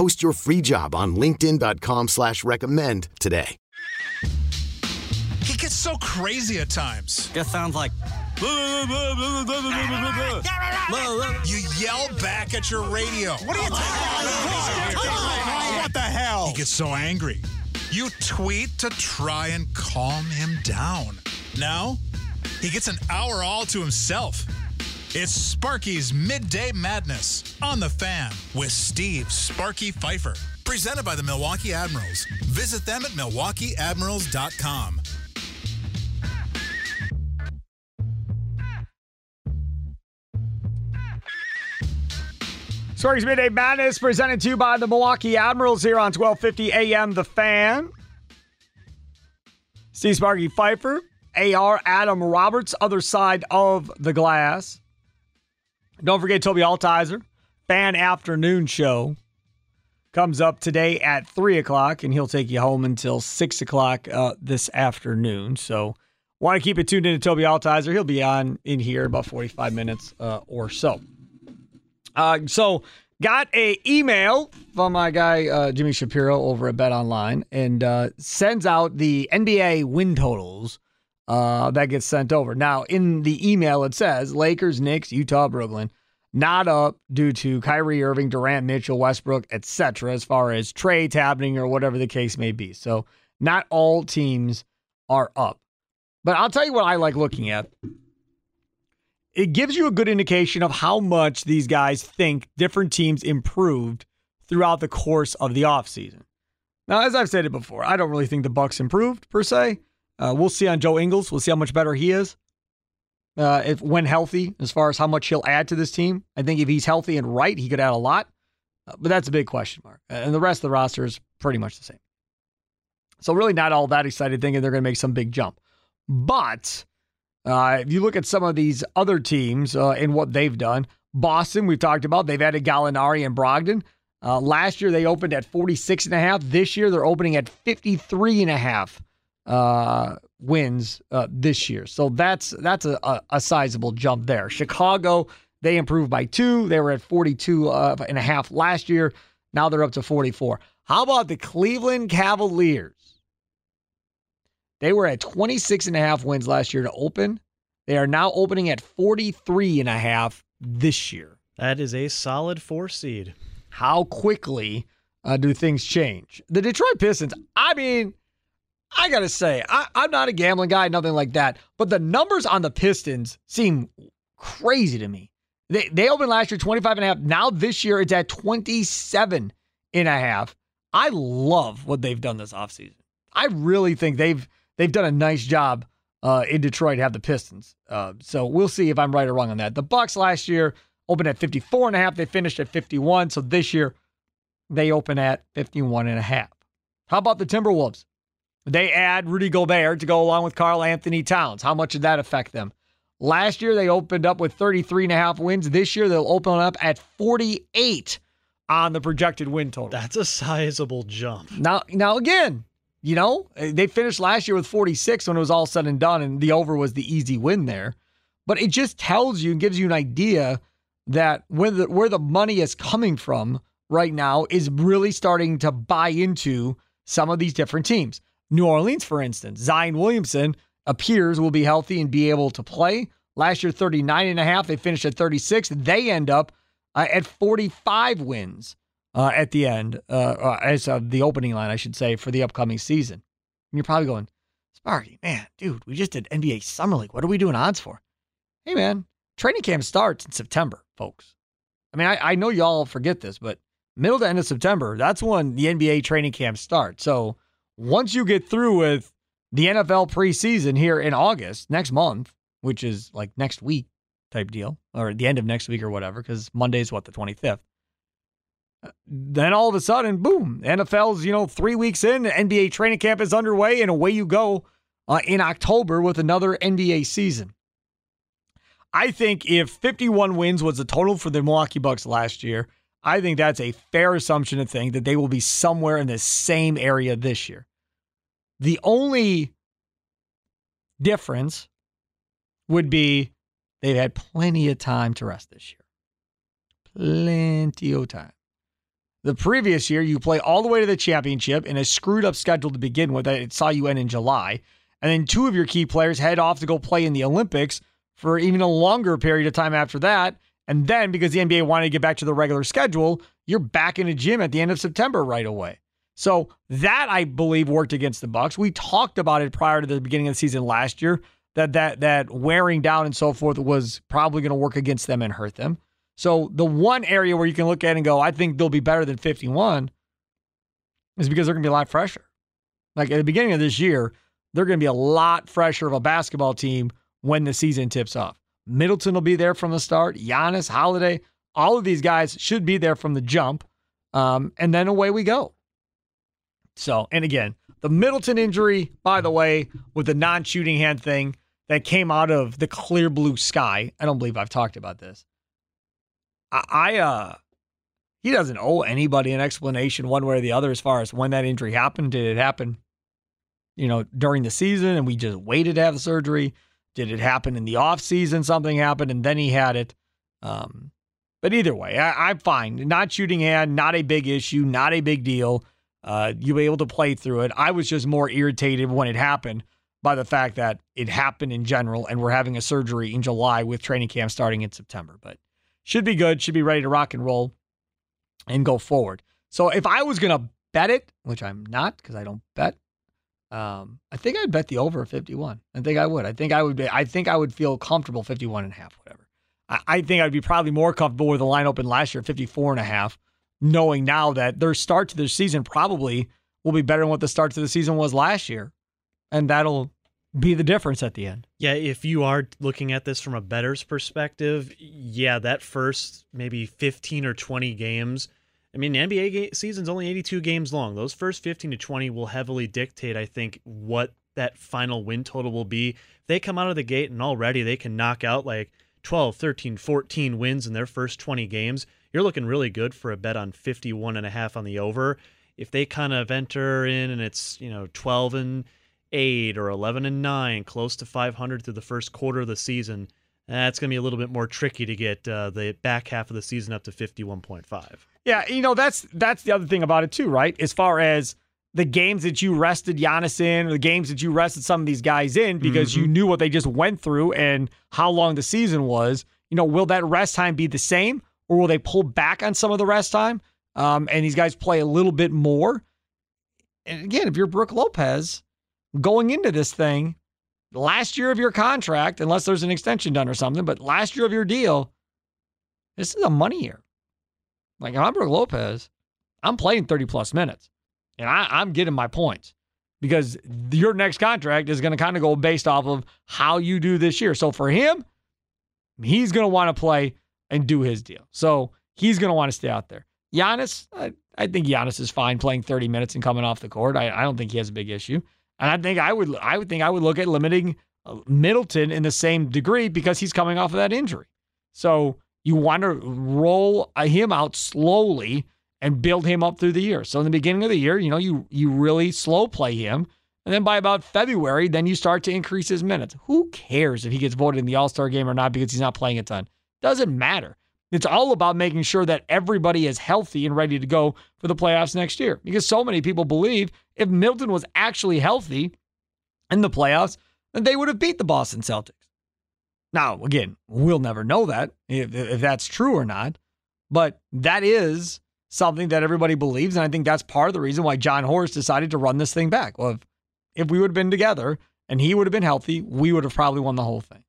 Post your free job on LinkedIn.com slash recommend today. He gets so crazy at times. Just sounds like You yell back at your radio. What are you talking about? What the hell? He gets so angry. You tweet to try and calm him down. Now, he gets an hour all to himself. It's Sparky's Midday Madness on the fan with Steve Sparky Fifer. Presented by the Milwaukee Admirals. Visit them at milwaukeeadmirals.com. Sparky's Midday Madness presented to you by the Milwaukee Admirals here on 1250 AM The Fan. Steve Sparky Fifer, AR Adam Roberts, other side of the glass. Don't forget Toby Altizer, Fan Afternoon Show comes up today at 3 o'clock, and he'll take you home until 6 o'clock uh, this afternoon. So, want to keep it tuned in to Toby Altizer. He'll be on in here about 45 minutes uh, or so. Uh, so got a email from my guy uh, Jimmy Shapiro over at Bet Online and uh, sends out the NBA win totals uh, that gets sent over. Now in the email it says Lakers, Knicks, Utah, Brooklyn not up due to Kyrie Irving, Durant, Mitchell, Westbrook, etc. As far as trades happening or whatever the case may be. So not all teams are up. But I'll tell you what I like looking at it gives you a good indication of how much these guys think different teams improved throughout the course of the offseason. Now, as I've said it before, I don't really think the Bucks improved per se. Uh, we'll see on Joe Ingles. We'll see how much better he is uh, if when healthy, as far as how much he'll add to this team. I think if he's healthy and right, he could add a lot. Uh, but that's a big question mark. And the rest of the roster is pretty much the same. So really, not all that excited thinking they're going to make some big jump. But uh, if you look at some of these other teams uh, and what they've done, Boston, we've talked about, they've added Gallinari and Brogdon. Uh, last year they opened at 46 and a half. This year they're opening at 53 and a half uh, wins uh, this year. So that's that's a, a, a, sizable jump there. Chicago, they improved by two. They were at 42 uh, and a half last year. Now they're up to 44. How about the Cleveland Cavaliers? They were at 26 and a half wins last year to open. They are now opening at 43 and a half this year. That is a solid four seed. How quickly uh, do things change? The Detroit Pistons, I mean, I got to say, I, I'm not a gambling guy, nothing like that, but the numbers on the Pistons seem crazy to me. They, they opened last year 25 and a half. Now this year it's at 27 and a half. I love what they've done this offseason. I really think they've they've done a nice job uh, in Detroit to have the Pistons. Uh, so we'll see if I'm right or wrong on that. The Bucks last year opened at 54 and a half. They finished at 51. So this year they open at 51 and a half. How about the Timberwolves? They add Rudy Gobert to go along with Karl-Anthony Towns. How much did that affect them? Last year they opened up with 33 and a half wins. This year they'll open up at 48 on the projected win total. That's a sizable jump. Now, now again, you know, they finished last year with 46 when it was all said and done, and the over was the easy win there. But it just tells you and gives you an idea that where the, where the money is coming from right now is really starting to buy into some of these different teams. New Orleans, for instance, Zion Williamson appears will be healthy and be able to play. Last year, 39 and a half. They finished at 36. They end up uh, at 45 wins uh, at the end, uh, uh, as of the opening line, I should say, for the upcoming season. And you're probably going, Sparky, man, dude, we just did NBA Summer League. What are we doing odds for? Hey, man, training camp starts in September, folks. I mean, I, I know y'all forget this, but middle to end of September, that's when the NBA training camp starts. So once you get through with the NFL preseason here in August, next month, which is like next week type deal, or the end of next week or whatever, because Monday's what, the 25th. Then all of a sudden, boom, NFL's, you know, three weeks in, NBA training camp is underway, and away you go uh, in October with another NBA season. I think if 51 wins was the total for the Milwaukee Bucks last year, I think that's a fair assumption to think that they will be somewhere in the same area this year. The only difference would be they've had plenty of time to rest this year. Plenty of time. The previous year, you play all the way to the championship in a screwed up schedule to begin with. It saw you end in July. And then two of your key players head off to go play in the Olympics for even a longer period of time after that. And then because the NBA wanted to get back to the regular schedule, you're back in a gym at the end of September right away. So that I believe worked against the Bucks. We talked about it prior to the beginning of the season last year that that that wearing down and so forth was probably going to work against them and hurt them. So the one area where you can look at and go, I think they'll be better than 51 is because they're going to be a lot fresher. Like at the beginning of this year, they're going to be a lot fresher of a basketball team when the season tips off. Middleton will be there from the start. Giannis, Holiday, all of these guys should be there from the jump. Um, and then away we go. So, and again, the Middleton injury, by the way, with the non shooting hand thing that came out of the clear blue sky. I don't believe I've talked about this. I, I uh, he doesn't owe anybody an explanation one way or the other as far as when that injury happened. Did it happen, you know, during the season and we just waited to have the surgery? Did it happen in the off season? Something happened and then he had it. Um, but either way, I, am fine. Not shooting hand, not a big issue, not a big deal. Uh, you'll be able to play through it. I was just more irritated when it happened by the fact that it happened in general and we're having a surgery in July with training camp starting in September. But should be good, should be ready to rock and roll and go forward. So if I was going to bet it, which I'm not because I don't bet, um, I think I'd bet the over 51. I think I would. I think I would be, I think I would feel comfortable 51 and a half, whatever. I, I think I'd be probably more comfortable with the line open last year, 54 and a half, knowing now that their start to their season probably will be better than what the start to the season was last year. And that'll be the difference at the end. Yeah, if you are looking at this from a better's perspective, yeah, that first maybe 15 or 20 games – I mean, NBA ga- season's only 82 games long. Those first 15 to 20 will heavily dictate, I think, what that final win total will be. If they come out of the gate and already they can knock out like 12, 13, 14 wins in their first 20 games, you're looking really good for a bet on 51 and a half on the over. If they kind of enter in and it's, you know, 12 and 8 or 11 and 9, close to 500 through the first quarter of the season, that's going to be a little bit more tricky to get uh, the back half of the season up to 51.5. Yeah, you know that's that's the other thing about it too, right? As far as the games that you rested Giannis in, or the games that you rested some of these guys in because mm-hmm. you knew what they just went through and how long the season was. You know, will that rest time be the same, or will they pull back on some of the rest time um, and these guys play a little bit more? And again, if you're Brook Lopez going into this thing, last year of your contract, unless there's an extension done or something, but last year of your deal, this is a money year. Like if I'm Brook Lopez, I'm playing 30 plus minutes and I, I'm getting my points because your next contract is going to kind of go based off of how you do this year. So for him, he's going to want to play and do his deal. So he's going to want to stay out there. Giannis, I, I, think Giannis is fine playing 30 minutes and coming off the court. I, I, don't think he has a big issue. And I think I would I would think I would look at limiting uh, Middleton in the same degree because he's coming off of that injury. So you want to roll him out slowly and build him up through the year. So in the beginning of the year, you know, you you really slow play him. And then by about February, then you start to increase his minutes. Who cares if he gets voted in the All-Star game or not because he's not playing a ton? Doesn't matter. It's all about making sure that everybody is healthy and ready to go for the playoffs next year. Because so many people believe if Middleton was actually healthy in the playoffs, then they would have beat the Boston Celtics. Now, again, we'll never know that if, if that's true or not, but that is something that everybody believes. And I think that's part of the reason why Jon Horst decided to run this thing back. Well, if if we would have been together and he would have been healthy, we would have probably won the whole thing.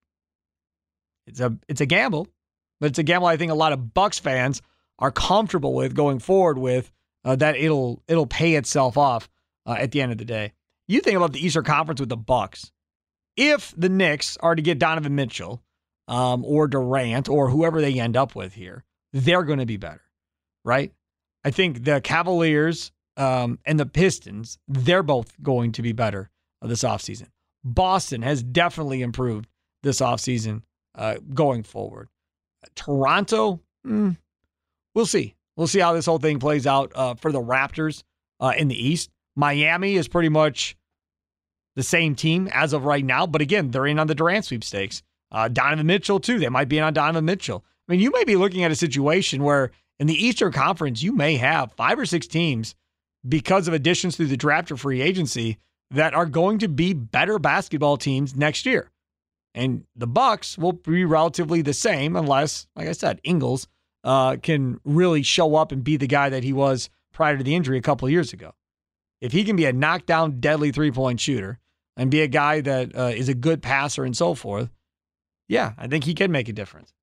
It's a it's a gamble, but it's a gamble I think a lot of Bucks fans are comfortable with going forward with uh, that it'll it'll pay itself off uh, at the end of the day. You think about the Eastern Conference with the Bucks. If the Knicks are to get Donovan Mitchell um, or Durant or whoever they end up with here, they're going to be better, right? I think the Cavaliers um, and the Pistons, they're both going to be better this offseason. Boston has definitely improved this offseason uh, going forward. Toronto, mm, we'll see. We'll see how this whole thing plays out uh, for the Raptors uh, in the East. Miami is pretty much the same team as of right now, but again, they're in on the Durant sweepstakes. Uh, Donovan Mitchell, too. They might be in on Donovan Mitchell. I mean, you may be looking at a situation where in the Eastern Conference, you may have five or six teams because of additions through the draft or free agency that are going to be better basketball teams next year. And the Bucks will be relatively the same unless, like I said, Ingles uh, can really show up and be the guy that he was prior to the injury a couple years ago. If he can be a knockdown, deadly three point shooter and be a guy that uh, is a good passer and so forth, yeah, I think he can make a difference.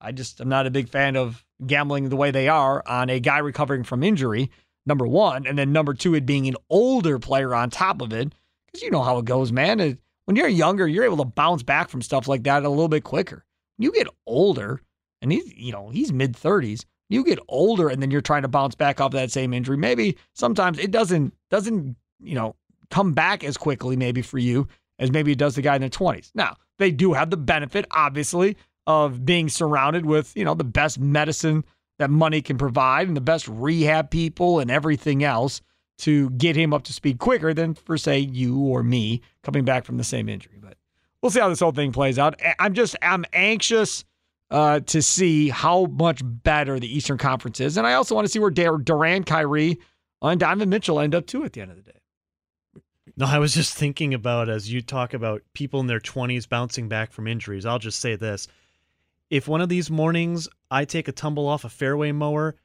I just am not a big fan of gambling the way they are on a guy recovering from injury, number one, and then number two, it being an older player on top of it. Because you know how it goes, man. It, when you're younger, you're able to bounce back from stuff like that a little bit quicker. You get older, and he's, you know, he's mid 30s. You get older and then you're trying to bounce back off that same injury. Maybe sometimes it doesn't doesn't, you know, come back as quickly maybe for you as maybe it does the guy in their 20s. Now, they do have the benefit obviously of being surrounded with, you know, the best medicine that money can provide and the best rehab people and everything else to get him up to speed quicker than for say you or me coming back from the same injury. But we'll see how this whole thing plays out. I'm just I'm anxious uh, to see how much better the Eastern Conference is. And I also want to see where Durant, Kyrie, and Donovan Mitchell end up too at the end of the day. No, I was just thinking about as you talk about people in their 20s bouncing back from injuries. I'll just say this. If one of these mornings I take a tumble off a fairway mower,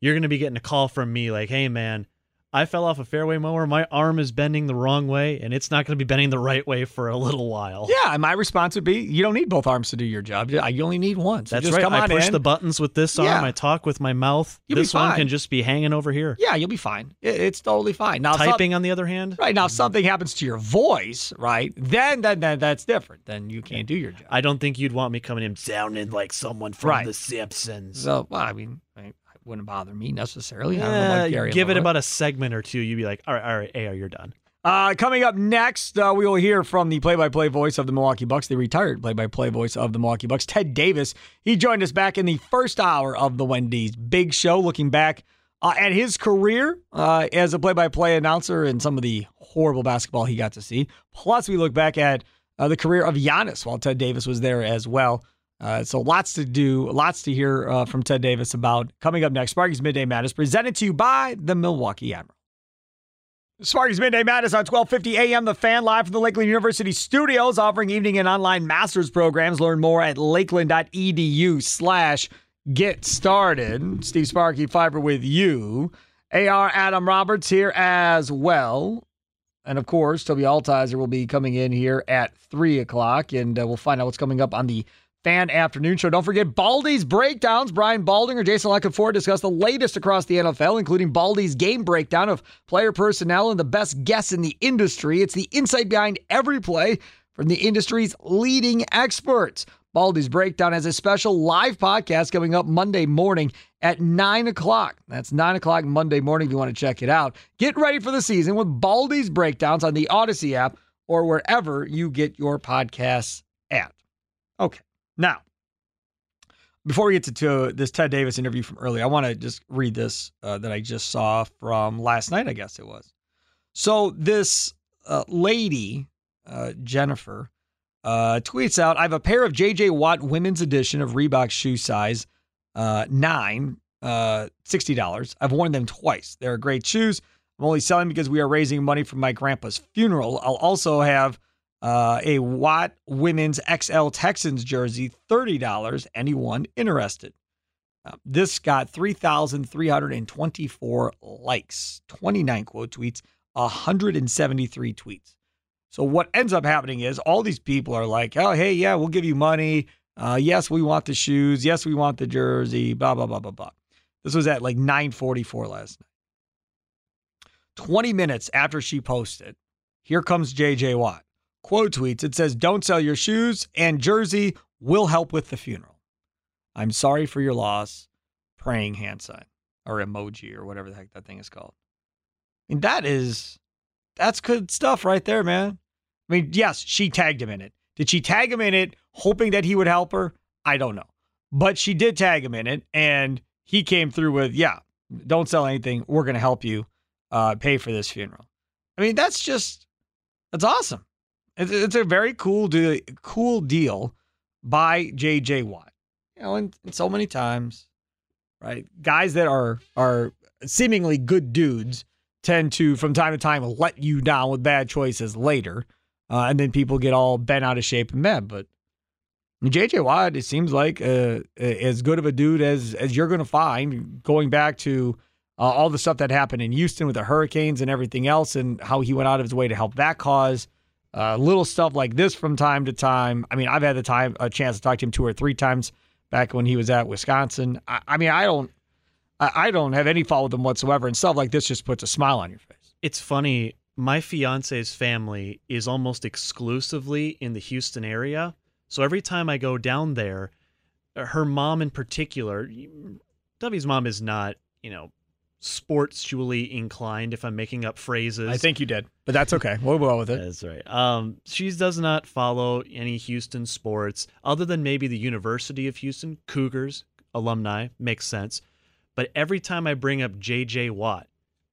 you're going to be getting a call from me like, hey, man, I fell off a fairway mower. My arm is bending the wrong way, and it's not going to be bending the right way for a little while. Yeah, my response would be: you don't need both arms to do your job. You only need one. So That's right. I push in. the buttons with this arm. Yeah. I talk with my mouth. You'll this one can just be hanging over here. Yeah, you'll be fine. It's totally fine. Now, typing on the other hand, right now, if something happens to your voice, right? Then, then, then that's different. Then you can't do your job. I don't think you'd want me coming in sounding like someone from right. The Simpsons. So, well, I mean, wouldn't bother me necessarily. Yeah, give it about a segment or two. You'd be like, all right, all right, AR, you're done. Uh, coming up next, uh, we will hear from the play-by-play voice of the Milwaukee Bucks, the retired play-by-play voice of the Milwaukee Bucks, Ted Davis. He joined us back in the first hour of the Wendy's Big Show, looking back uh, at his career uh, as a play-by-play announcer and some of the horrible basketball he got to see. Plus, we look back at uh, the career of Giannis while Ted Davis was there as well. Uh, so lots to do, lots to hear uh, from Ted Davis about coming up next. Sparky's Midday Madness presented to you by the Milwaukee Admiral. Sparky's Midday Madness on 1250 AM, The Fan, live from the Lakeland University studios, offering evening and online master's programs. Learn more at lakeland.edu slash get started. Steve Sparky Fifer with you. AR Adam Roberts here as well. And of course, Toby Altizer will be coming in here at 3 o'clock, and uh, we'll find out what's coming up on the Fan Afternoon Show. Don't forget Baldy's Breakdowns. Brian Baldinger, Jason Lockenford discuss the latest across the NFL, including Baldy's game breakdown of player personnel and the best guests in the industry. It's the insight behind every play from the industry's leading experts. Baldy's Breakdown has a special live podcast coming up Monday morning at 9 o'clock. That's 9 o'clock Monday morning if you want to check it out. Get ready for the season with Baldy's Breakdowns on the Odyssey app or wherever you get your podcasts at. Okay. Now, before we get to, to this Ted Davis interview from earlier, I want to just read this uh, that I just saw from last night, I guess it was. So, this uh, lady, uh, Jennifer, uh, tweets out I have a pair of JJ Watt women's edition of Reebok shoe size uh, nine, uh, $60. I've worn them twice. They're great shoes. I'm only selling because we are raising money for my grandpa's funeral. I'll also have uh, a Watt Women's XL Texans jersey, $30. Anyone interested? Uh, this got 3,324 likes, 29 quote tweets, 173 tweets. So what ends up happening is all these people are like, oh, hey, yeah, we'll give you money. Uh, yes, we want the shoes. Yes, we want the jersey. Blah blah blah blah blah. This was at like 9:44 last night. 20 minutes after she posted, here comes JJ Watt. Quote tweets. It says, "Don't sell your shoes and jersey. Will help with the funeral. I'm sorry for your loss. Praying hand sign or emoji or whatever the heck that thing is called. Mean, that is that's good stuff right there, man. I mean, yes, she tagged him in it. Did she tag him in it hoping that he would help her? I don't know. But she did tag him in it, and he came through with, yeah, don't sell anything. We're going to help you uh, pay for this funeral. I mean, that's just, that's awesome. It's, it's a very cool, de- cool deal by JJ Watt. You know, and, and so many times, right? Guys that are are seemingly good dudes tend to, from time to time, let you down with bad choices later, uh, and then people get all bent out of shape and mad. But JJ Watt, it seems like uh, as good of a dude as as you're going to find. Going back to uh, all the stuff that happened in Houston with the hurricanes and everything else, and how he went out of his way to help that cause. Uh, little stuff like this from time to time. I mean, I've had the time a chance to talk to him two or three times back when he was at Wisconsin. I, I mean, I don't, I, I don't have any fault with him whatsoever, and stuff like this just puts a smile on your face. It's funny. My fiance's family is almost exclusively in the Houston area, so every time I go down there, her mom in particular, W's mom is not, you know, sportsually inclined if I'm making up phrases. I think you did, but that's okay. We'll go with it. That's right. Um, she does not follow any Houston sports other than maybe the University of Houston Cougars alumni makes sense. But every time I bring up JJ Watt,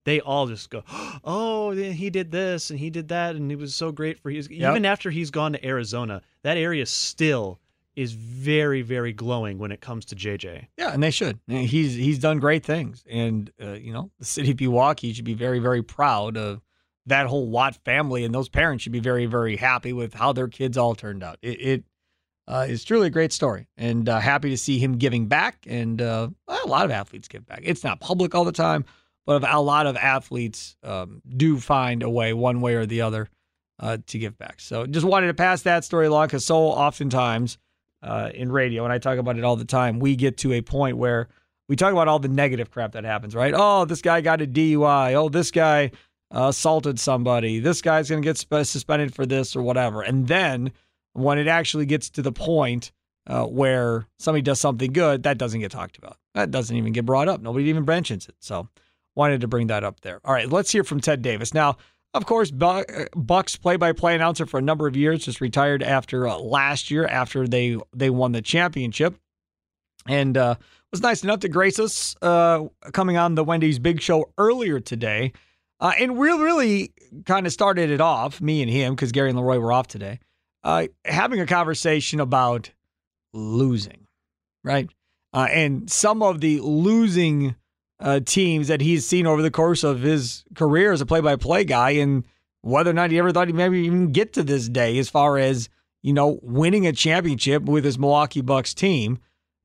they all just go, "Oh, he did this and he did that and he was so great for his." Yep. Even after he's gone to Arizona, that area still is very very glowing when it comes to JJ. Yeah, and they should. He's he's done great things, and uh, you know the city of Milwaukee should be very very proud of that whole Watt family, and those parents should be very very happy with how their kids all turned out. It, it uh, is truly a great story, and uh, happy to see him giving back. And uh, a lot of athletes give back. It's not public all the time, but a lot of athletes um, do find a way, one way or the other, uh, to give back. So just wanted to pass that story along because so oftentimes uh, in radio, and I talk about it all the time. We get to a point where we talk about all the negative crap that happens, right? Oh, this guy got a DUI. Oh, this guy assaulted somebody. This guy's going to get sp- suspended for this or whatever. And then when it actually gets to the point uh, where somebody does something good, that doesn't get talked about. That doesn't even get brought up. Nobody even mentions it. So wanted to bring that up there. All right, let's hear from Ted Davis. Now, of course, Bucks play-by-play announcer for a number of years, just retired after uh, last year after they they won the championship, and uh, was nice enough to grace us uh, coming on the Wendy's Big Show earlier today, uh, and we really kind of started it off, me and him, because Gary and Leroy were off today, uh, having a conversation about losing, right, uh, and some of the losing uh, teams that he's seen over the course of his career as a play-by-play guy, and whether or not he ever thought he'd maybe even get to this day, as far as you know, winning a championship with his Milwaukee Bucks team.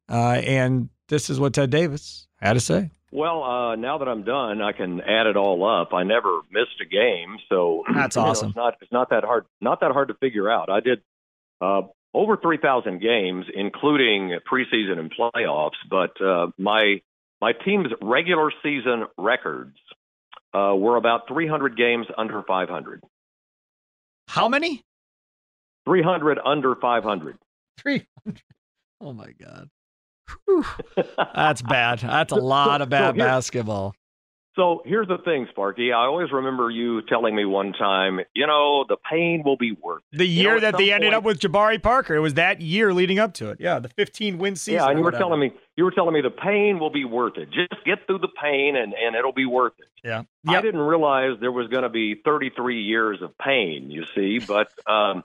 Uh, and this is what Ted Davis had to say. Well, uh, now that I'm done, I can add it all up. I never missed a game, so that's awesome. Know, it's not it's not that hard not that hard to figure out. I did uh, over 3,000 games, including preseason and playoffs. But uh, my my team's regular season records uh, were about 300 games under 500. How many? 300 under 500. 300. Oh my God. That's bad. That's a lot of bad so basketball. So here's the thing, Sparky. I always remember you telling me one time, you know, the pain will be worth it. The year you know, that they point, ended up with Jabari Parker. It was that year leading up to it. Yeah, the 15 win season. Yeah, and you were telling me you were telling me the pain will be worth it. Just get through the pain and, and it'll be worth it. Yeah. Yep. I didn't realize there was going to be 33 years of pain, you see. But um,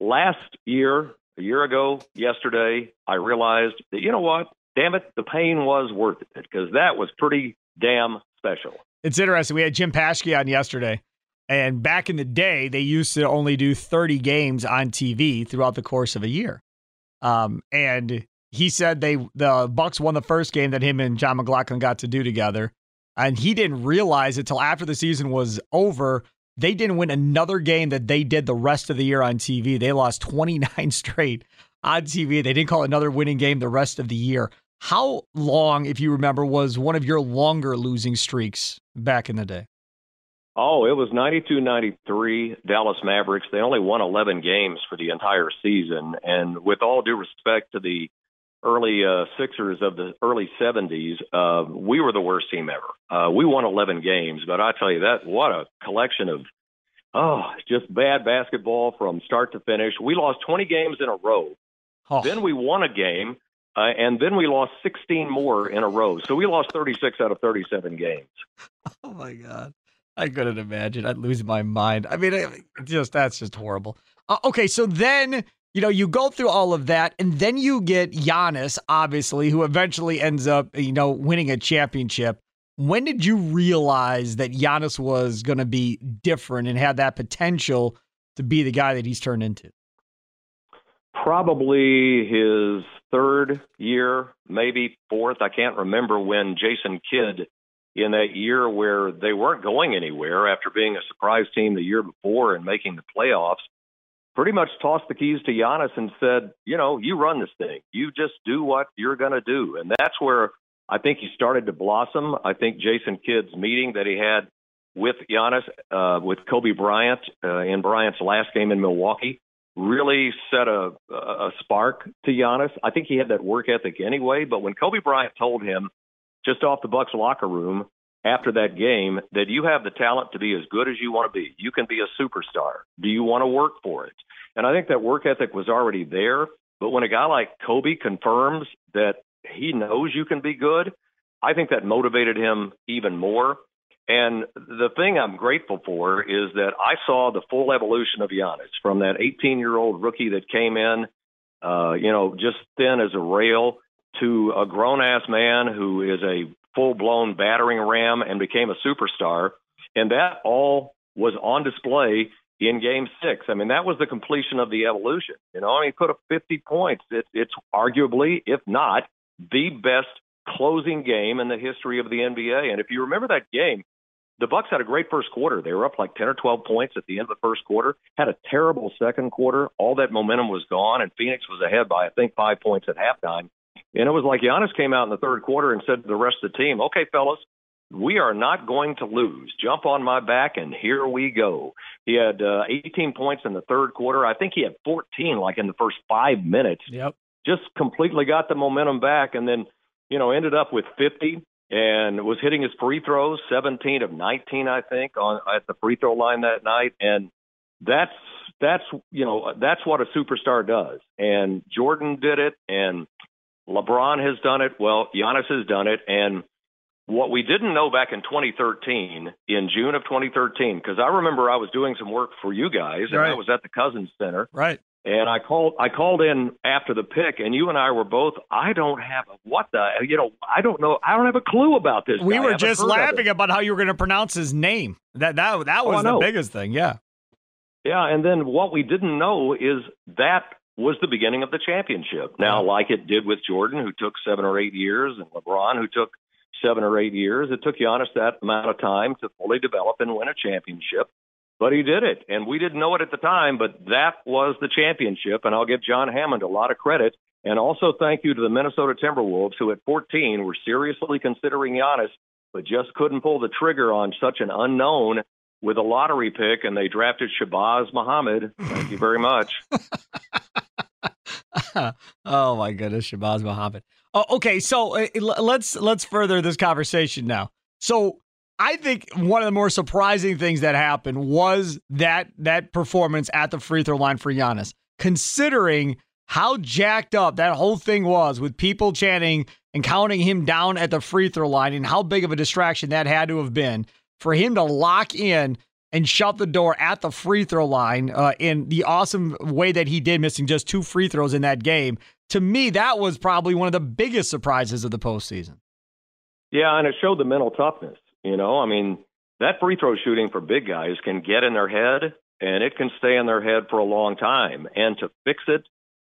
last year, a year ago, yesterday, I realized that, you know what? Damn it, the pain was worth it because that was pretty damn special. It's interesting. We had Jim Paschke on yesterday, and back in the day, they used to only do 30 games on TV throughout the course of a year. Um, and he said they the Bucks won the first game that him and Jon McGlocklin got to do together, and he didn't realize it till after the season was over they didn't win another game that they did the rest of the year on TV. They lost 29 straight on TV. They didn't call another winning game the rest of the year. How long, if you remember, was one of your longer losing streaks back in the day? Oh, it was 92 93 Dallas Mavericks. They only won 11 games for the entire season. And with all due respect to the early uh, Sixers of the early 70s, uh, we were the worst team ever. Uh, we won 11 games, but I tell you that what a collection of oh, just bad basketball from start to finish. We lost 20 games in a row. Oh. Then we won a game, uh, and then we lost 16 more in a row. So we lost 36 out of 37 games. Oh my god. I couldn't imagine. I'd lose my mind. I mean, just that's just horrible. Uh, okay, so then you know, you go through all of that, and then you get Giannis, obviously, who eventually ends up, you know, winning a championship. When did you realize that Giannis was going to be different and had that potential to be the guy that he's turned into? Probably his third year, maybe fourth. I can't remember when Jason Kidd, in that year where they weren't going anywhere after being a surprise team the year before and making the playoffs, pretty much tossed the keys to Giannis and said, you know, you run this thing. You just do what you're going to do. And that's where I think he started to blossom. I think Jason Kidd's meeting that he had with Giannis, uh, with Kobe Bryant uh, in Bryant's last game in Milwaukee, really set a, a spark to Giannis. I think he had that work ethic anyway. But when Kobe Bryant told him just off the Bucks locker room after that game that you have the talent to be as good as you want to be. You can be a superstar. Do you want to work for it? And I think that work ethic was already there. But when a guy like Kobe confirms that he knows you can be good, I think that motivated him even more. And the thing I'm grateful for is that I saw the full evolution of Giannis from that 18 year old rookie that came in, uh, you know, just thin as a rail to a grown ass man who is a full blown battering ram and became a superstar. And that all was on display in game six. I mean, that was the completion of the evolution. You know, I mean, he put up 50 points. It, it's arguably, if not, the best closing game in the history of the NBA. And if you remember that game, the Bucks had a great first quarter. They were up like 10 or 12 points at the end of the first quarter. Had a terrible second quarter. All that momentum was gone, and Phoenix was ahead by I think five points at halftime. And it was like Giannis came out in the third quarter and said to the rest of the team, okay, fellas, we are not going to lose. Jump on my back, and here we go. He had uh, 18 points in the third quarter. I think he had 14 like in the first five minutes. Yep. Just completely got the momentum back, and then you know ended up with 50 and was hitting his free throws, 17 of 19, I think, on at the free throw line that night. And that's that's you know that's what a superstar does. And Jordan did it, and LeBron has done it. Well, Giannis has done it. And what we didn't know back in 2013, in June of 2013, because I remember I was doing some work for you guys, and right. I was at the Cousins Center. Right. And I called I called in after the pick, and you and I were both. I don't have a, what the you know. I don't know. I don't have a clue about this. We guy. were just laughing about how you were going to pronounce his name. That that that oh, was oh, the biggest thing. Yeah. Yeah, and then what we didn't know is that was the beginning of the championship. Now, like it did with Jordan, who took seven or eight years, and LeBron, who took seven or eight years, it took Giannis that amount of time to fully develop and win a championship. But he did it, and we didn't know it at the time, but that was the championship. And I'll give John Hammond a lot of credit. And also thank you to the Minnesota Timberwolves, who at 14 were seriously considering Giannis, but just couldn't pull the trigger on such an unknown with a lottery pick, and they drafted Shabazz Muhammad. Thank you very much. oh my goodness, Shabazz Muhammad. Oh, okay, so uh, let's let's further this conversation now. So I think one of the more surprising things that happened was that that performance at the free throw line for Giannis, considering how jacked up that whole thing was with people chanting and counting him down at the free throw line and how big of a distraction that had to have been for him to lock in and shut the door at the free throw line uh, in the awesome way that he did, missing just two free throws in that game. To me, that was probably one of the biggest surprises of the postseason. Yeah, and it showed the mental toughness. You know, I mean, that free throw shooting for big guys can get in their head and it can stay in their head for a long time. And to fix it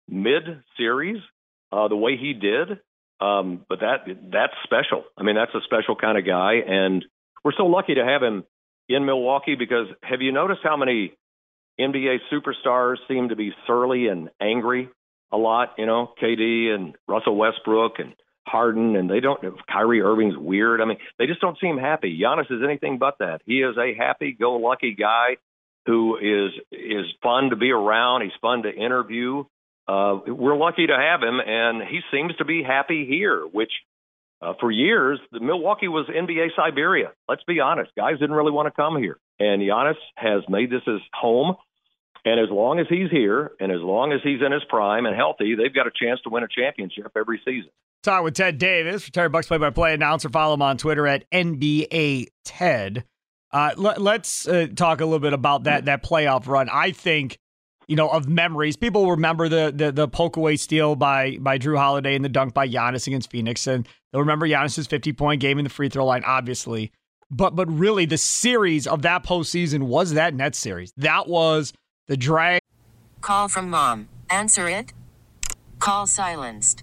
mid series, uh, the way he did, um, but that that's special. I mean, that's a special kind of guy, and we're so lucky to have him in Milwaukee because have you noticed how many NBA superstars seem to be surly and angry a lot? You know, KD and Russell Westbrook and Harden, and they don't. Kyrie Irving's weird. I mean, they just don't seem happy. Giannis is anything but that. He is a happy-go-lucky guy who is is fun to be around. He's fun to interview. Uh, we're lucky to have him, and he seems to be happy here. Which, uh, for years, the Milwaukee was NBA Siberia. Let's be honest, guys didn't really want to come here, and Giannis has made this his home. And as long as he's here, and as long as he's in his prime and healthy, they've got a chance to win a championship every season. Talk with Ted Davis, retired Bucks play-by-play announcer. Follow him on Twitter at NBA Ted. Uh, let, us uh, talk a little bit about that that playoff run. I think, you know, of memories, people remember the the, the poke away steal by by Jrue Holiday and the dunk by Giannis against Phoenix, and they'll remember Giannis's fifty point game in the free throw line, obviously. But but really, the series of that postseason was that Nets series. That was the drag. Call from mom. Answer it. Call silenced.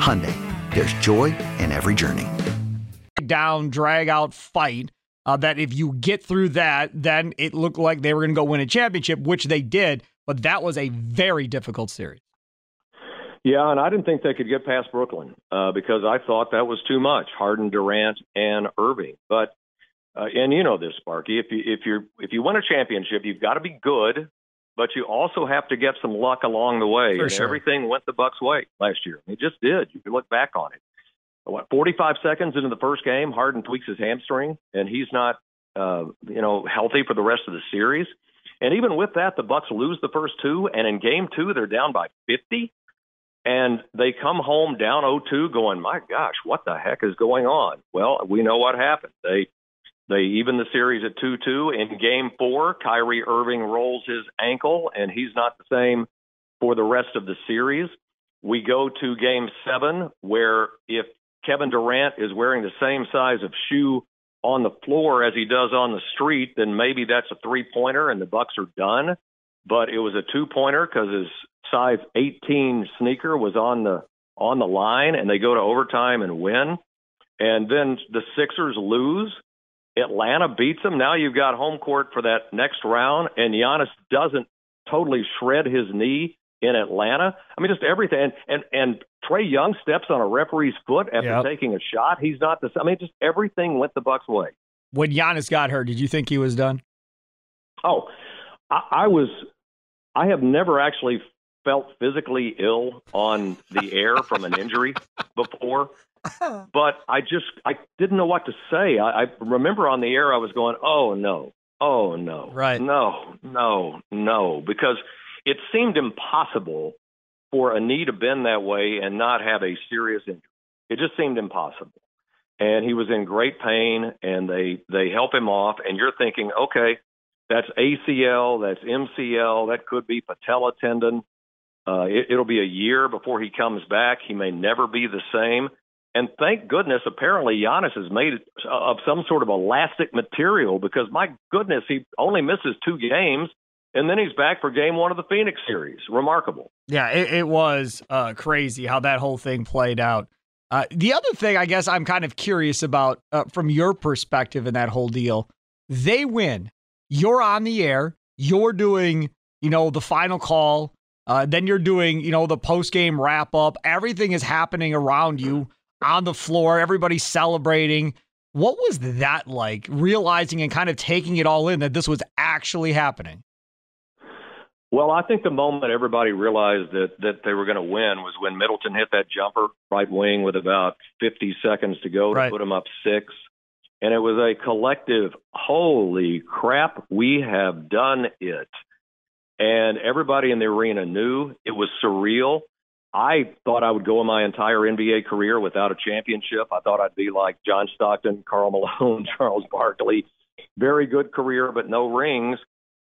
Hyundai, there's joy in every journey. Down, drag out fight. Uh, that if you get through that, then it looked like they were going to go win a championship, which they did. But that was a very difficult series. Yeah, and I didn't think they could get past Brooklyn uh, because I thought that was too much. Harden, Durant, and Irving. But uh, and you know this, Sparky. If you if you if you win a championship, you've got to be good, but you also have to get some luck along the way. For and sure. everything went the Bucks' way last year. It just did. You can look back on it. What 45 seconds into the first game, Harden tweaks his hamstring, and he's not uh, you know healthy for the rest of the series. And even with that, the Bucks lose the first two, and in game two, they're down by 50 and they come home down 0-2 going my gosh what the heck is going on well we know what happened they they even the series at 2-2 in game 4 Kyrie Irving rolls his ankle and he's not the same for the rest of the series. We go to game 7 where if Kevin Durant is wearing the same size of shoe on the floor as he does on the street then maybe that's a three pointer and the Bucks are done. But it was a two pointer because his size 18 sneaker was on the on the line and they go to overtime and win. And then the Sixers lose Atlanta beats them now you've got home court for that next round and Giannis doesn't totally shred his knee in Atlanta I mean just everything and and, and Trae Young steps on a referee's foot after Yep. taking a shot he's not the I mean just everything went the Bucks way When Giannis got hurt, did you think he was done? Oh, I, I was. I have never actually felt physically ill on the air from an injury before, but I just I didn't know what to say. I, I remember on the air I was going, "Oh no, oh no, Right. no, no, no," because it seemed impossible for a knee to bend that way and not have a serious injury. It just seemed impossible. And he was in great pain, and they they help him off. And you're thinking, okay, that's ACL, that's MCL, that could be patella tendon. Uh, it, it'll be a year before he comes back. He may never be the same. And thank goodness, apparently Giannis is made of some sort of elastic material because my goodness, he only misses two games and then he's back for game one of the Phoenix series. Remarkable. Yeah, it, it was uh, crazy how that whole thing played out. Uh, the other thing I guess I'm kind of curious about uh, from your perspective in that whole deal, they win. You're on the air. You're doing, you know, the final call. Uh, then you're doing, you know, the post game wrap up. Everything is happening around you on the floor. everybody celebrating. What was that like, realizing and kind of taking it all in that this was actually happening? Well, I think the moment everybody realized that that they were going to win was when Middleton hit that jumper right wing with about 50 seconds to go to Right. put them up six, and it was a collective, holy crap, we have done it, and everybody in the arena knew it was surreal. I thought I would go my entire NBA career without a championship. I thought I'd be like John Stockton, Karl Malone, Charles Barkley. Very good career, but no rings.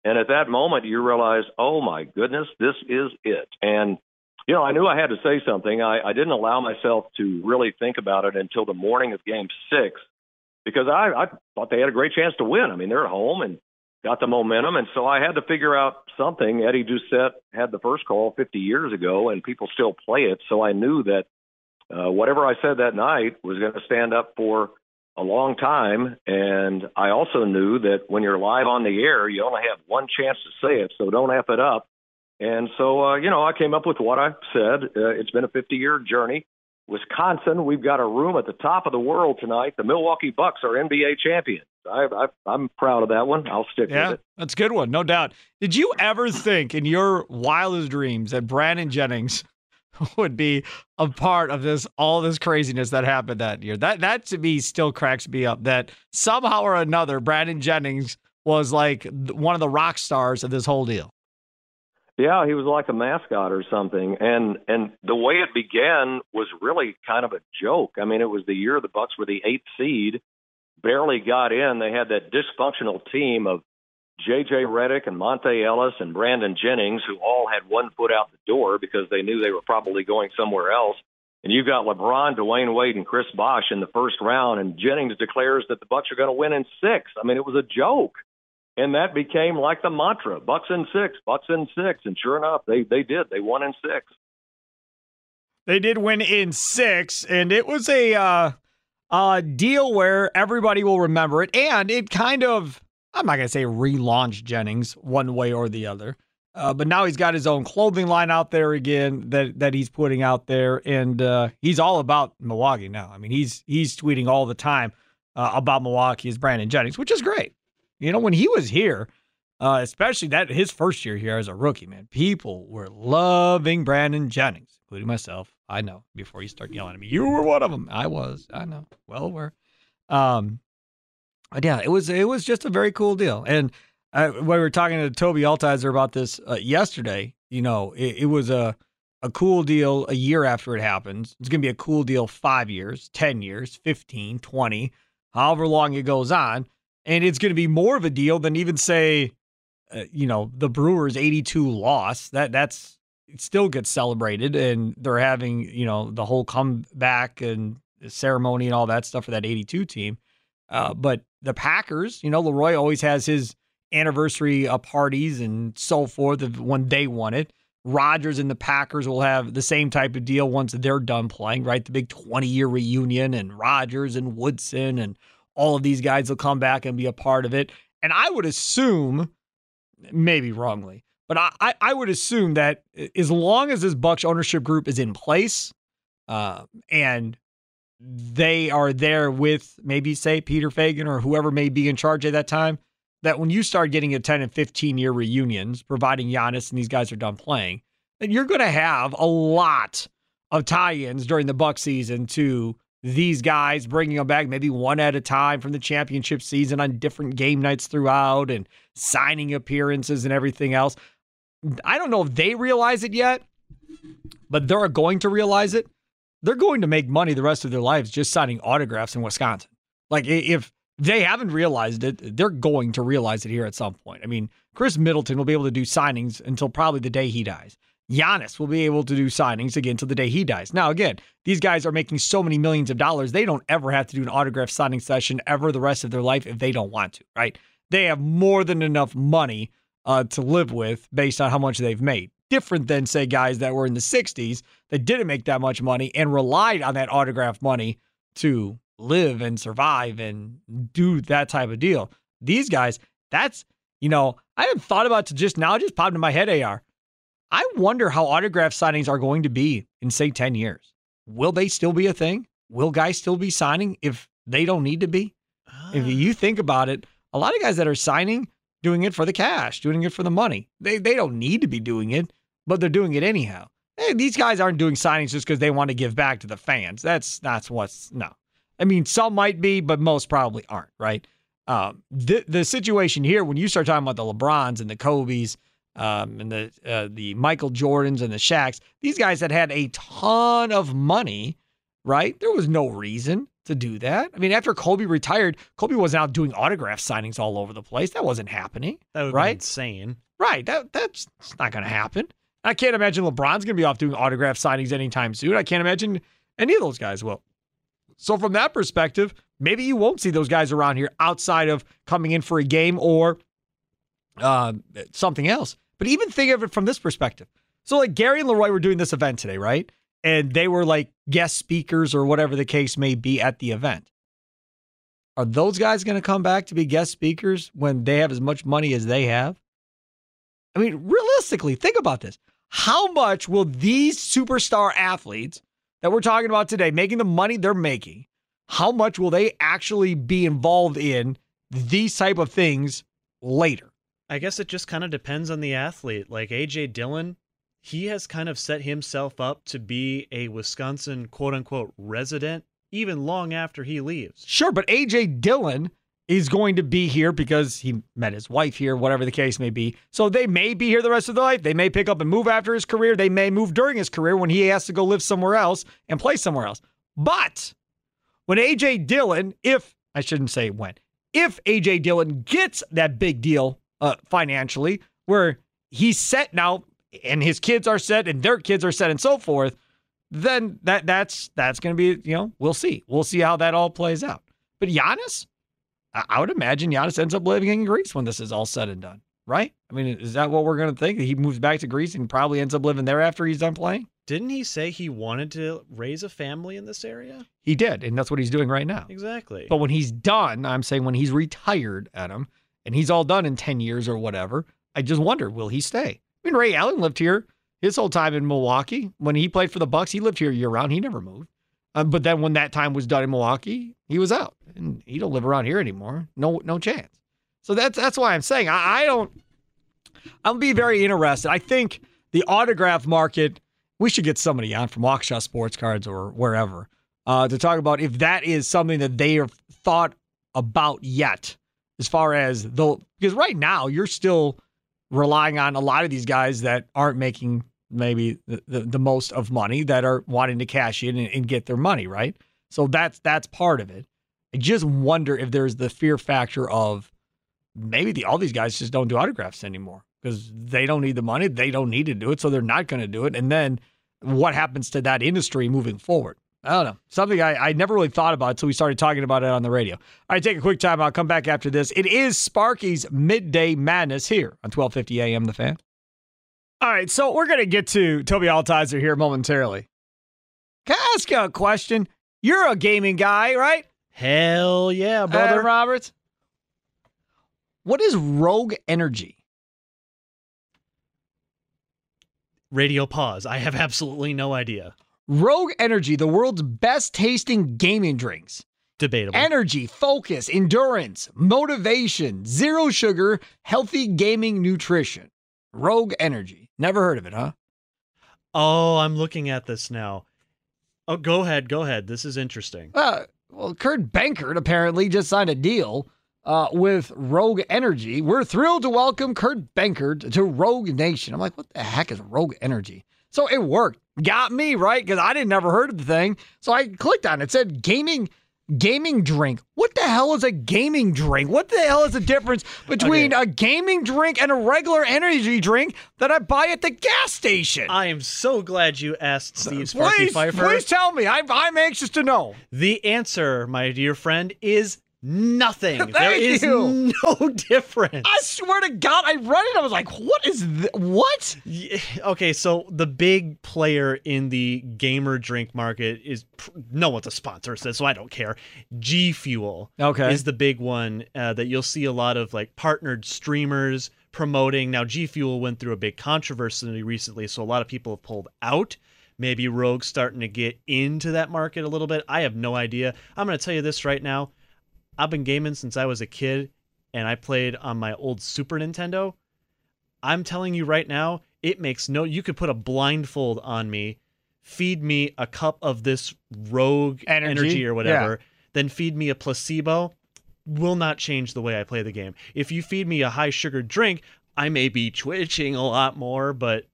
And at that moment, you realize, oh my goodness, this is it. And, you know, I knew I had to say something. I, I didn't allow myself to really think about it until the morning of game six because I, I thought they had a great chance to win. I mean, they're at home and got the momentum. And so I had to figure out something. Eddie Doucette had the first call 50 years ago, and people still play it. So I knew that uh, whatever I said that night was going to stand up for a long time. And I also knew that when you're live on the air, you only have one chance to say it, so don't F it up. And so, uh, you know, I came up with what I said. Uh, it's been a 50 year journey. Wisconsin, we've got a room at the top of the world tonight. The Milwaukee Bucks are NBA champions. I, I, I'm proud of that one. I'll stick Yeah, with it. that's a good one, no doubt. Did you ever think in your wildest dreams that Brandon Jennings would be a part of this all this craziness that happened that year? That that to me still cracks me up. That somehow or another, Brandon Jennings was like one of the rock stars of this whole deal. Yeah, he was like a mascot or something. And and the way it began was really kind of a joke. I mean, it was the year the Bucks were the eighth seed, barely got in. They had that dysfunctional team of J.J. Redick and Monta Ellis and Brandon Jennings, who all had one foot out the door because they knew they were probably going somewhere else. And you've got LeBron, Dwyane Wade, and Chris Bosh in the first round, and Jennings declares that the Bucks are going to win in six. I mean, it was a joke. And that became like the mantra: Bucks in six, Bucks in six. And sure enough, they they did. They won in six. They did win in six, and it was a uh, uh, deal where everybody will remember it. And it kind of, I'm not going to say relaunched Jennings one way or the other, uh, but now he's got his own clothing line out there again that, that he's putting out there. And uh, he's all about Milwaukee now. I mean, he's, he's tweeting all the time uh, about Milwaukee as Brandon Jennings, which is great. You know, when he was here, uh, especially that his first year here as a rookie, man, people were loving Brandon Jennings, including myself. I know. Before you start yelling at me, you were one of them. I was. I know. Well aware. Um, but yeah, it was it was just a very cool deal. And uh, when we were talking to Toby Altizer about this uh, yesterday, you know, it, it was a a cool deal a year after it happens. It's going to be a cool deal five years, 10 years, 15, 20, however long it goes on. And it's going to be more of a deal than even say, uh, you know, the Brewers 82 loss. That that's still gets celebrated and they're having, you know, the whole comeback and ceremony and all that stuff for that 82 team. Uh, but the Packers, you know, Leroy always has his anniversary uh, parties and so forth of when they won it. Rodgers and the Packers will have the same type of deal once they're done playing, right? The big 20 year reunion, and Rodgers and Woodson and all of these guys will come back and be a part of it. And I would assume, maybe wrongly, but I, I, would assume that as long as this Bucks ownership group is in place uh, and they are there with maybe, say, Peter Feigin or whoever may be in charge at that time, that when you start getting a 10 and 15 year reunions, providing Giannis and these guys are done playing, then you're going to have a lot of tie-ins during the Buck season to these guys, bringing them back maybe one at a time from the championship season on different game nights throughout, and signing appearances and everything else. I don't know if they realize it yet, but they're going to realize it. They're going to make money the rest of their lives just signing autographs in Wisconsin. Like if they haven't realized it, they're going to realize it here at some point. I mean, Khris Middleton will be able to do signings until probably the day he dies. Giannis will be able to do signings again until the day he dies. Now, again, these guys are making so many millions of dollars, they don't ever have to do an autograph signing session ever the rest of their life if they don't want to, right? They have more than enough money uh, to live with based on how much they've made. Different than, say, guys that were in the 60s that didn't make that much money and relied on that autograph money to live and survive and do that type of deal. These guys, that's, you know, I haven't thought about to just now, just popped in my head, AR. I wonder how autograph signings are going to be in, say, 10 years. Will they still be a thing? Will guys still be signing if they don't need to be? If Ah. you think about it, a lot of guys that are signing, doing it for the cash, doing it for the money. They they don't need to be doing it, but they're doing it anyhow. Hey, these guys aren't doing signings just because they want to give back to the fans. That's that's what's no. I mean, some might be, but most probably aren't, right? Um, the the situation here when you start talking about the LeBrons and the Kobe's um, and the uh, the Michael Jordans and the Shaqs, these guys that had a ton of money, right? There was no reason to do that. I mean, after Kobe retired, Kobe wasn't out doing autograph signings all over the place. That wasn't happening, That would be insane. Right. That that's not going to happen. I can't imagine LeBron's going to be off doing autograph signings anytime soon. I can't imagine any of those guys will. So from that perspective, maybe you won't see those guys around here outside of coming in for a game or uh, something else. But even think of it from this perspective. So like Gary and Leroy were doing this event today, right? And they were like guest speakers or whatever the case may be at the event. Are those guys going to come back to be guest speakers when they have as much money as they have? I mean, realistically, think about this. How much will these superstar athletes that we're talking about today, making the money they're making, how much will they actually be involved in these type of things later? I guess it just kind of depends on the athlete. Like AJ Dillon, he has kind of set himself up to be a Wisconsin quote unquote resident even long after he leaves. Sure, but AJ Dillon is going to be here because he met his wife here, whatever the case may be. So they may be here the rest of their life. They may pick up and move after his career. They may move during his career when he has to go live somewhere else and play somewhere else. But when AJ Dillon, if I shouldn't say when, if AJ Dillon gets that big deal uh, financially, where he's set now and his kids are set and their kids are set and so forth, then that that's that's going to be you know we'll see we'll see how that all plays out. But Giannis, I, I would imagine Giannis ends up living in Greece when this is all said and done, right? I mean, is that what we're going to think? That he moves back to Greece and probably ends up living there after he's done playing? Didn't he say he wanted to raise a family in this area? He did, and that's what he's doing right now. Exactly. But when he's done, I'm saying when he's retired, Adam, and he's all done in 10 years or whatever, I just wonder, will he stay? I mean, Ray Allen lived here his whole time in Milwaukee. When he played for the Bucks, he lived here year round. He never moved. Um, but then when that time was done in Milwaukee, he was out, and he don't live around here anymore. No, no chance. So that's that's why I'm saying I, I don't. I'll be very interested. I think the autograph market. We should get somebody on from Waukesha Sports Cards or wherever uh, to talk about if that is something that they have thought about yet, as far as though because right now you're still relying on a lot of these guys that aren't making maybe the, the, the most of money that are wanting to cash in and, and get their money right. So that's that's part of it. I just wonder if there's the fear factor of maybe the, all these guys just don't do autographs anymore because they don't need the money, they don't need to do it, so they're not going to do it. And then what happens to that industry moving forward? I don't know. Something I, I never really thought about until we started talking about it on the radio. All right, take a quick time. I'll come back after this. It is Sparky's Midday Madness here on 1250 AM The Fan. All right, so we're going to get to Toby Altizer here momentarily. Can I ask you a question? You're a gaming guy, right? Hell yeah, brother. Roberts. What is Rogue Energy? Radio pause. I have absolutely no idea. Rogue Energy, the world's best tasting gaming drinks. Debatable. Energy, focus, endurance, motivation, zero sugar, healthy gaming nutrition. Rogue Energy. Never heard of it, huh? oh, I'm looking at this now. Oh, go ahead. Go ahead. This is interesting. Uh, well, Kurt Benkert apparently just signed a deal uh, with Rogue Energy. We're thrilled to welcome Kurt Benkert to Rogue Nation. I'm like, what the heck is Rogue Energy? So it worked. Got me, right? Because I didn't never heard of the thing. So I clicked on it. It said gaming gaming drink. What the hell is a gaming drink? What the hell is the difference between Okay. a gaming drink and a regular energy drink that I buy at the gas station? I am so glad you asked Steve Sparky please, Fifer. please tell me. I'm, I'm anxious to know. The answer, my dear friend, is nothing. there Thank you. no difference. I swear to God, I read it. I was like, what is th- what? Yeah, Okay, so the big player in the gamer drink market is pr- no one's a sponsor, so so I don't care. G Fuel, Okay. is the big one uh, that you'll see a lot of like partnered streamers promoting. Now, G Fuel went through a big controversy recently, so a lot of people have pulled out. Maybe Rogue's starting to get into that market a little bit. I have no idea. I'm going to tell you this right now. I've been gaming since I was a kid, and I played on my old Super Nintendo. I'm telling you right now, it makes no. You could put a blindfold on me, feed me a cup of this rogue Energy? energy, or whatever, then feed me a placebo. Will not change the way I play the game. If you feed me a high sugar drink, I may be twitching a lot more, but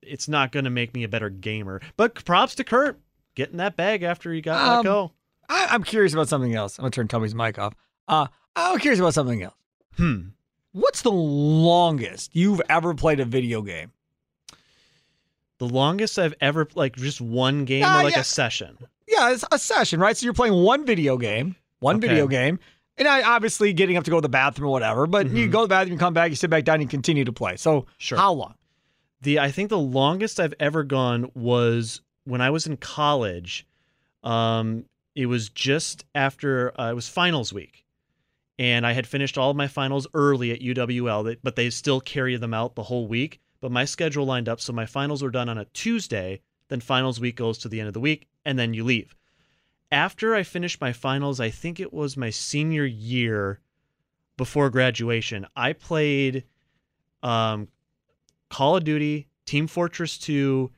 it's not going to make me a better gamer. But props to Kurt getting that bag after he got Um, let go. I, I'm curious about something else. I'm gonna turn Tommy's mic off. Uh, I'm curious about something else. Hmm. What's the longest you've ever played a video game? The longest I've ever like just one game Ah, or like yeah. a session. Yeah, it's a session, right? So you're playing one video game, one Okay. video game, and I obviously getting up to go to the bathroom or whatever. But you Mhm. go to the bathroom, you come back, you sit back down, you continue to play. So Sure. how long? The I think the longest I've ever gone was when I was in college. Um, it was just after uh, it was finals week, and I had finished all of my finals early at UWL. But they still carry them out the whole week. But my schedule lined up, so my finals were done on a Tuesday. Then finals week goes to the end of the week, and then you leave. After I finished my finals, I think it was my senior year before graduation. I played um, Call of Duty, Team Fortress 2,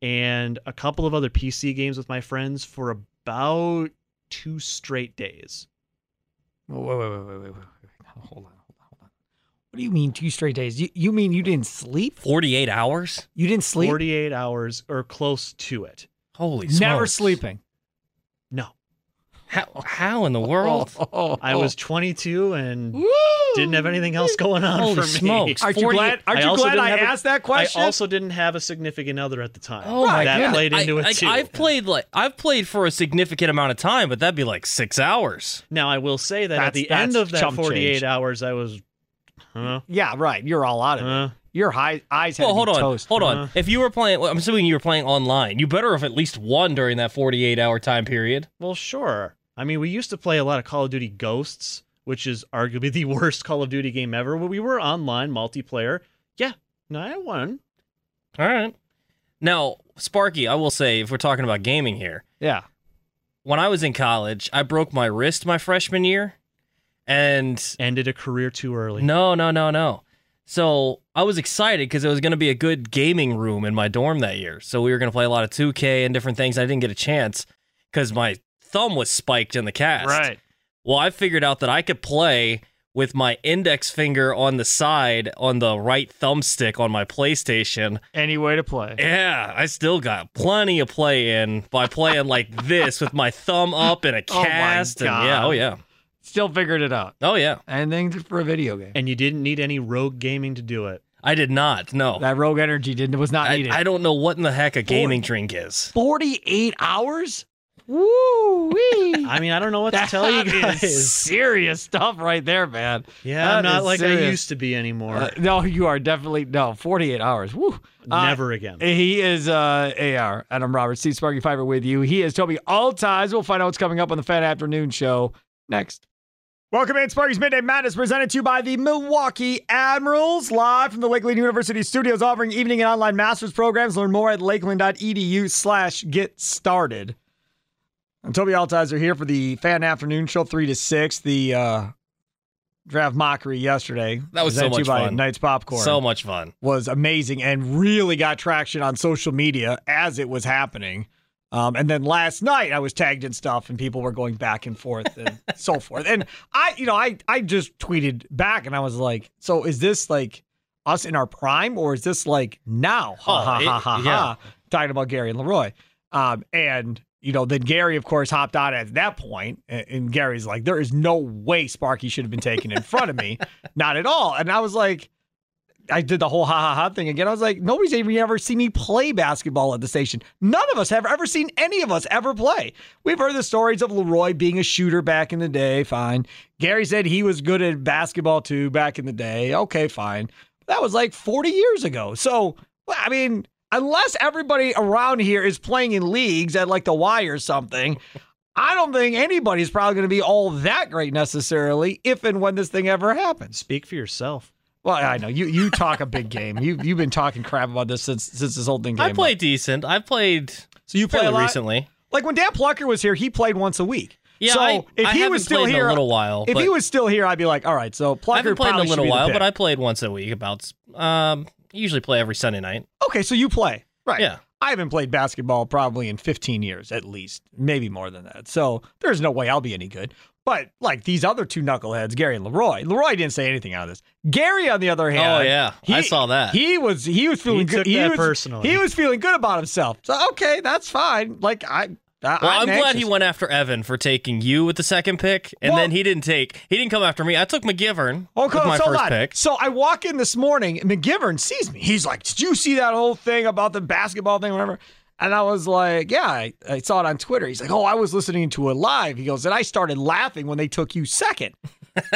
and a couple of other PC games with my friends for about two straight days. Wait, wait, wait, wait, wait, wait, wait. Hold on, hold on, hold on. What do you mean two straight days? You, you mean you didn't sleep? 48 hours? You didn't sleep? 48 hours or close to it. Holy smokes. Never smokes. sleeping. No. How, how in the world? Oh, I was 22 and Woo! didn't have anything else going on Holy for me. smokes. Aren't you 40 glad? Aren't I you also glad didn't I have a- asked that question? I also didn't have a significant other at the time. Oh my that god! played into I, it like, too. I've played like I've played for a significant amount of time, but that'd be like six hours. Now I will say that at the end of that 48 change. hours, I was, huh, yeah, right. You're all out of it. Your high, eyes had Well, to hold be on, toast. hold on. If you were playing, well, I'm assuming you were playing online. You better have at least won during that 48 hour time period. Well, sure. I mean, we used to play a lot of Call of Duty Ghosts, which is arguably the worst Call of Duty game ever. But we were online multiplayer. Yeah, no, I won. All right. Now, Sparky, I will say, if we're talking about gaming here, Yeah. when I was in college, I broke my wrist my freshman year, and Ended a career too early. No, no, no, no. So I was excited because it was going to be a good gaming room in my dorm that year. So we were going to play a lot of 2K and different things. I didn't get a chance because my thumb was spiked in the cast. Right. Well, I figured out that I could play with my index finger on the side on the right thumbstick on my PlayStation. Any way to play. Yeah, I still got plenty of play in by playing like this with my thumb up in a cast. Oh my cast. and yeah, oh, God. oh yeah. Still figured it out. Oh yeah. And Anything for a video game. And you didn't need any rogue gaming to do it. I did not. No. That Rogue Energy didn't was not I, needed. I don't know what in the heck a gaming drink is. 48 hours? Woo wee. I mean, I don't know what to tell you That is guys. serious stuff right there, man. Yeah, I'm not is like I used to be anymore. Uh, no, you are definitely no 48 hours. Woo. Uh, Never again. He is uh, AR, Adam Roberts, Steve Sparky Fifer with you. He is Toby Altizer. We'll find out what's coming up on the Fan Afternoon Show next. Welcome in, Sparky's Midday Madness, presented to you by the Milwaukee Admirals, live from the Lakeland University studios, offering evening and online master's programs. Learn more at lakeland.edu slash get started. I'm Toby Altizer here for the Fan Afternoon Show, 3 to 6. The uh, draft mockery yesterday. That was so presented to you much by fun. Knights Popcorn So much fun. was amazing and really got traction on social media as it was happening. Um, and then last night I was tagged in stuff and people were going back and forth and so forth. And I, you know, I I just tweeted back and I was like, so is this like us in our prime or is this like now? Ha Oh, ha it- ha ha yeah. ha. Talking about Gary and Leroy. Um, and you know, then Gary, of course, hopped on at that point, and, Gary's like, "There is no way Sparky should have been taken in front of me, not at all." And I was like, I did the whole ha ha ha thing again. I was like, nobody's even ever seen me play basketball at the station. None of us have ever seen any of us ever play. We've heard the stories of Leroy being a shooter back in the day. Fine. Gary said he was good at basketball too back in the day. Okay, fine. That was like 40 years ago. So, I mean, unless everybody around here is playing in leagues at like the Y or something, I don't think anybody's probably going to be all that great necessarily if and when this thing ever happens. Speak for yourself. Well, I know you. You talk a big game. You you've been talking crap about this since since this whole thing came. I up. played decent. I played So you play a lot? recently. Like when Dan Plucker was here, he played once a week. Yeah, so I- if I he was still here, a little while, If he was still here, I'd be like, all right. So Plucker I haven't played in a little while, but I played once a week. About um, usually play every Sunday night. okay. So you play, right? Yeah. I haven't played basketball probably in 15 years at least, maybe more than that. So there's no way I'll be any good. But like these other two knuckleheads, Gary and Leroy. Leroy didn't say anything out of this. Gary, on the other oh, hand, Oh, yeah. I saw that. He was he was feeling good. took he that was, personally. He was feeling good about himself. So okay, that's fine. Like I, I Well, I'm, glad he went after Evan for taking you with the second pick, and Well- then he didn't take. He didn't come after me. I took McGivern Oh, with my so first pick. So I walk in this morning, and McGivern sees me. He's like, "Did you see that whole thing about the basketball thing, whatever?" And I was like, "Yeah, I, I saw it on Twitter." He's like, "Oh, I was listening to it live." He goes, and I started laughing when they took you second.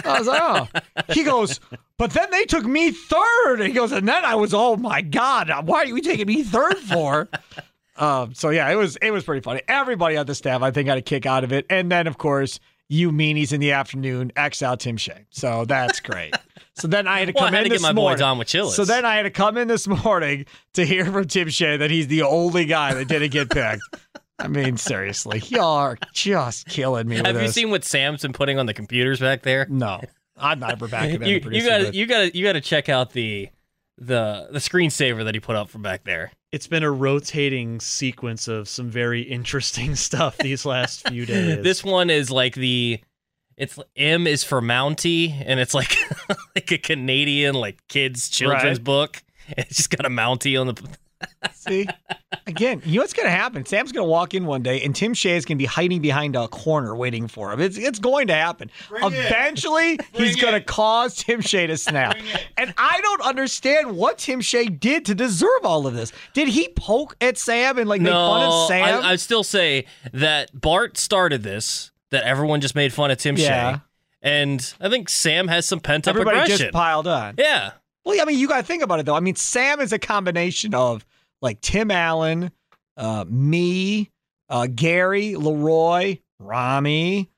I was like, "Oh." He goes, but then they took me third. And he goes, and then I was, "Oh my god, why are you taking me third for?" Um, so yeah, it was it was pretty funny. Everybody on the staff, I think, got a kick out of it. And then, of course, you meanies in the afternoon X out Tim Shea. So that's great. so then I had to Well, come had in to get this morning. So then I had to come in this morning to hear from Tim Shea that he's the only guy that didn't get picked. I mean, seriously, y'all are just killing me with Have you this. seen what Sam's been putting on the computers back there? No, I'm not never back in you, you got to you got to you got to check out the the the screensaver that he put up from back there. It's been a rotating sequence of some very interesting stuff these last few days. This one is like the it's M is for Mountie, and it's like like a Canadian like kids children's Right. book. It's just got a Mountie on the. See, again, you know what's going to happen? Sam's going to walk in one day, and Tim Shea is going to be hiding behind a corner waiting for him. It's it's going to happen. Eventually, he's going to cause Tim Shea to snap. And I don't understand what Tim Shea did to deserve all of this. Did he poke at Sam and like make fun of Sam? I, I still say that Bart started this. That everyone just made fun of Tim Yeah. Shea, and I think Sam has some pent up Everybody aggression. just piled on. yeah, Well, I mean, you got to think about it though. I mean, Sam is a combination of like Tim Allen, uh, me, uh, Gary, Leroy, Rami,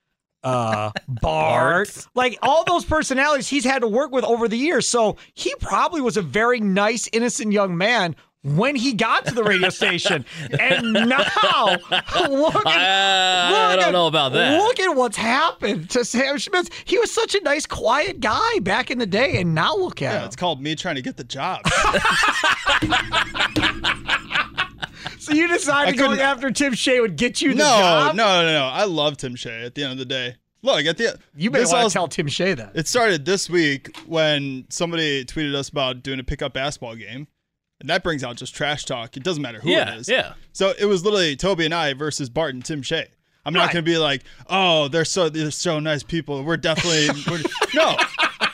uh, Bart, like all those personalities he's had to work with over the years. So he probably was a very nice, innocent young man when he got to the radio station. And now, look at, I, I look don't at- know about that. Look at what's happened to Sam Schmitz. He was such a nice, quiet guy back in the day, and now look at Yeah, him. it's called me trying to get the job. So you decided I going couldn't- after Tim Shea would get you the no, job? no, no, no. I love Tim Shea at the end of the day. Look, at the You may this want all- to tell Tim Shea that. It started this week when somebody tweeted us about doing a pickup basketball game. And that brings out just trash talk. It doesn't matter who Yeah, it is. yeah. So it was literally Toby and I versus Bart and Tim Shea. I'm not going to be like, oh, they're so they're so nice people. We're definitely we're, no.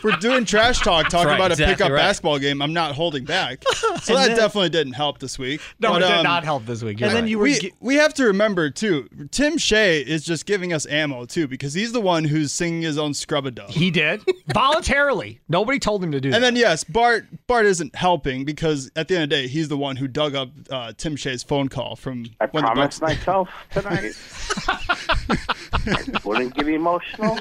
We're doing trash talk, talking right, about a exactly pickup right. basketball game. I'm not holding back. So that definitely didn't help this week. No, But, it did um, not help this week. You're and then you were we, gi- we have to remember too. Tim Shea is just giving us ammo too because he's the one who's singing his own scrub a dub. he did voluntarily. Nobody told him to do that. And then yes, Bart Bart isn't helping because at the end of the day, he's the one who dug up uh, Tim Shea's phone call from I when the promised Bucks. myself tonight I wouldn't get emotional.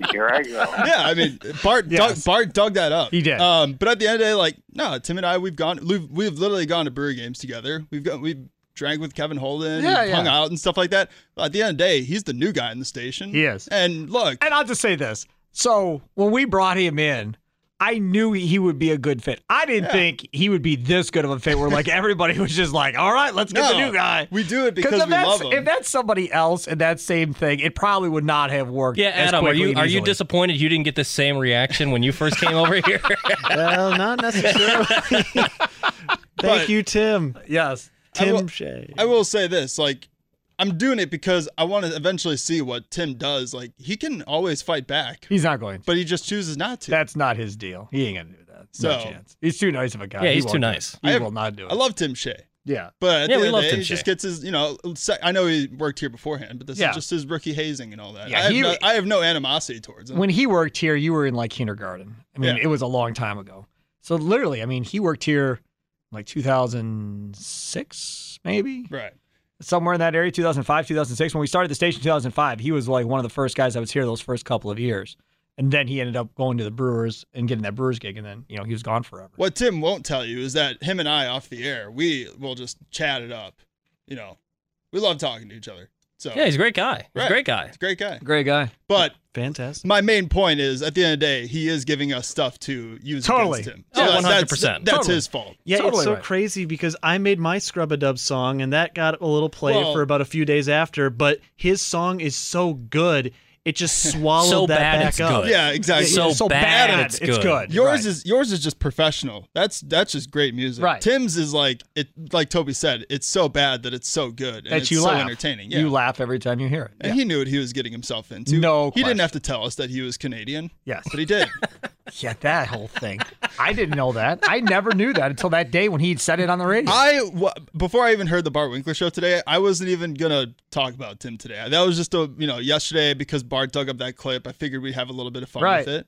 And here I go. Yeah, I mean Bart Yes. dug, Bart dug that up. He did. Um, but at the end of the day, like no, Tim and I, we've gone, we've we've literally gone to brewery games together. We've got we've drank with Kevin Holden, Yeah, we've hung out and stuff like that. But at the end of the day, he's the new guy in the station. He is. And look, And I'll just say this. So when we brought him in, I knew he would be a good fit. I didn't Yeah. think he would be this good of a fit where like everybody was just like, all right, let's get the new guy. We do it because if we love him. if that's somebody else and that same thing, it probably would not have worked. Yeah, as Adam, are you are you disappointed you didn't get the same reaction when you first came over here? well, not necessarily. Thank But- you, Tim. Yes. I Tim will- Shea. I will say this, like I'm doing it because I want to eventually see what Tim does. Like he can always fight back, He's not going to. but he just chooses not to. That's not his deal. He ain't gonna do that. No chance. He's too nice of a guy. Yeah, He he's too won't do it. nice. He I have- will not do it. I love Tim Shea. yeah. But at Yeah, the we end love day, Tim he just gets his, you know, I know he worked here beforehand, but this Yeah. is just his rookie hazing and all that. Yeah, I, have he- no, I have no animosity towards him. When he worked here, you were in like kindergarten. I mean, Yeah. it was a long time ago. So literally, I mean, he worked here like 2006, maybe right. Somewhere in that area, 2005, 2006. When we started the station, 2005, he was like one of the first guys that was here those first couple of years. And then he ended up going to the Brewers and getting that Brewers gig, and then you know he was gone forever. What Tim won't tell you is that him and I off the air, we will just chat it up. You know, we love talking to each other. So yeah, he's a great guy. He's Right. a great guy. He's a great guy. Great guy. But Fantastic. my main point is, at the end of the day, he is giving us stuff to use Totally. against him. Oh, that- 100%. That's, that's Totally. his fault. Yeah, Totally it's so right. crazy because I made my Scrub a Dub song and that got a little play Well- for about a few days after, but his song is so good, it just swallowed So that bad back up. good. Yeah, exactly. So, so bad, bad, it's it's good. good. Yours Right. is yours is just professional. That's that's just great music. Right. Tim's is like it like Toby said, it's so bad that it's so good and that it's you so laugh. entertaining. Yeah. You laugh every time you hear it. and he knew what he was getting himself into. No He didn't have to tell us that he was Canadian, Yes. but he did. Yeah, that whole thing. I didn't know that. I never knew that until that day when he said it on the radio. I w- before I even heard the Bart Winkler show today, I wasn't even gonna talk about Tim today. That was just a you know yesterday because Bart dug up that clip. I figured we'd have a little bit of fun Right. with it.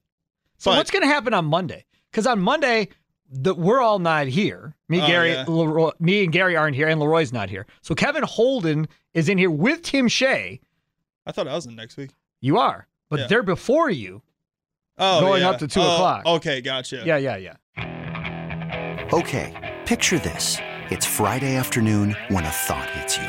so but- what's going to happen on Monday? Because on Monday, the, we're all not here. Me, Oh, Gary, yeah. Leroy, me, and Gary aren't here, and Leroy's not here. So Kevin Holden is in here with Tim Shea. I thought I was in next week. You are, but Yeah. they're before you. Oh, Going yeah. up to two Oh, o'clock. Okay, gotcha. Yeah, yeah, yeah. Okay, picture this. It's Friday afternoon when a thought hits you.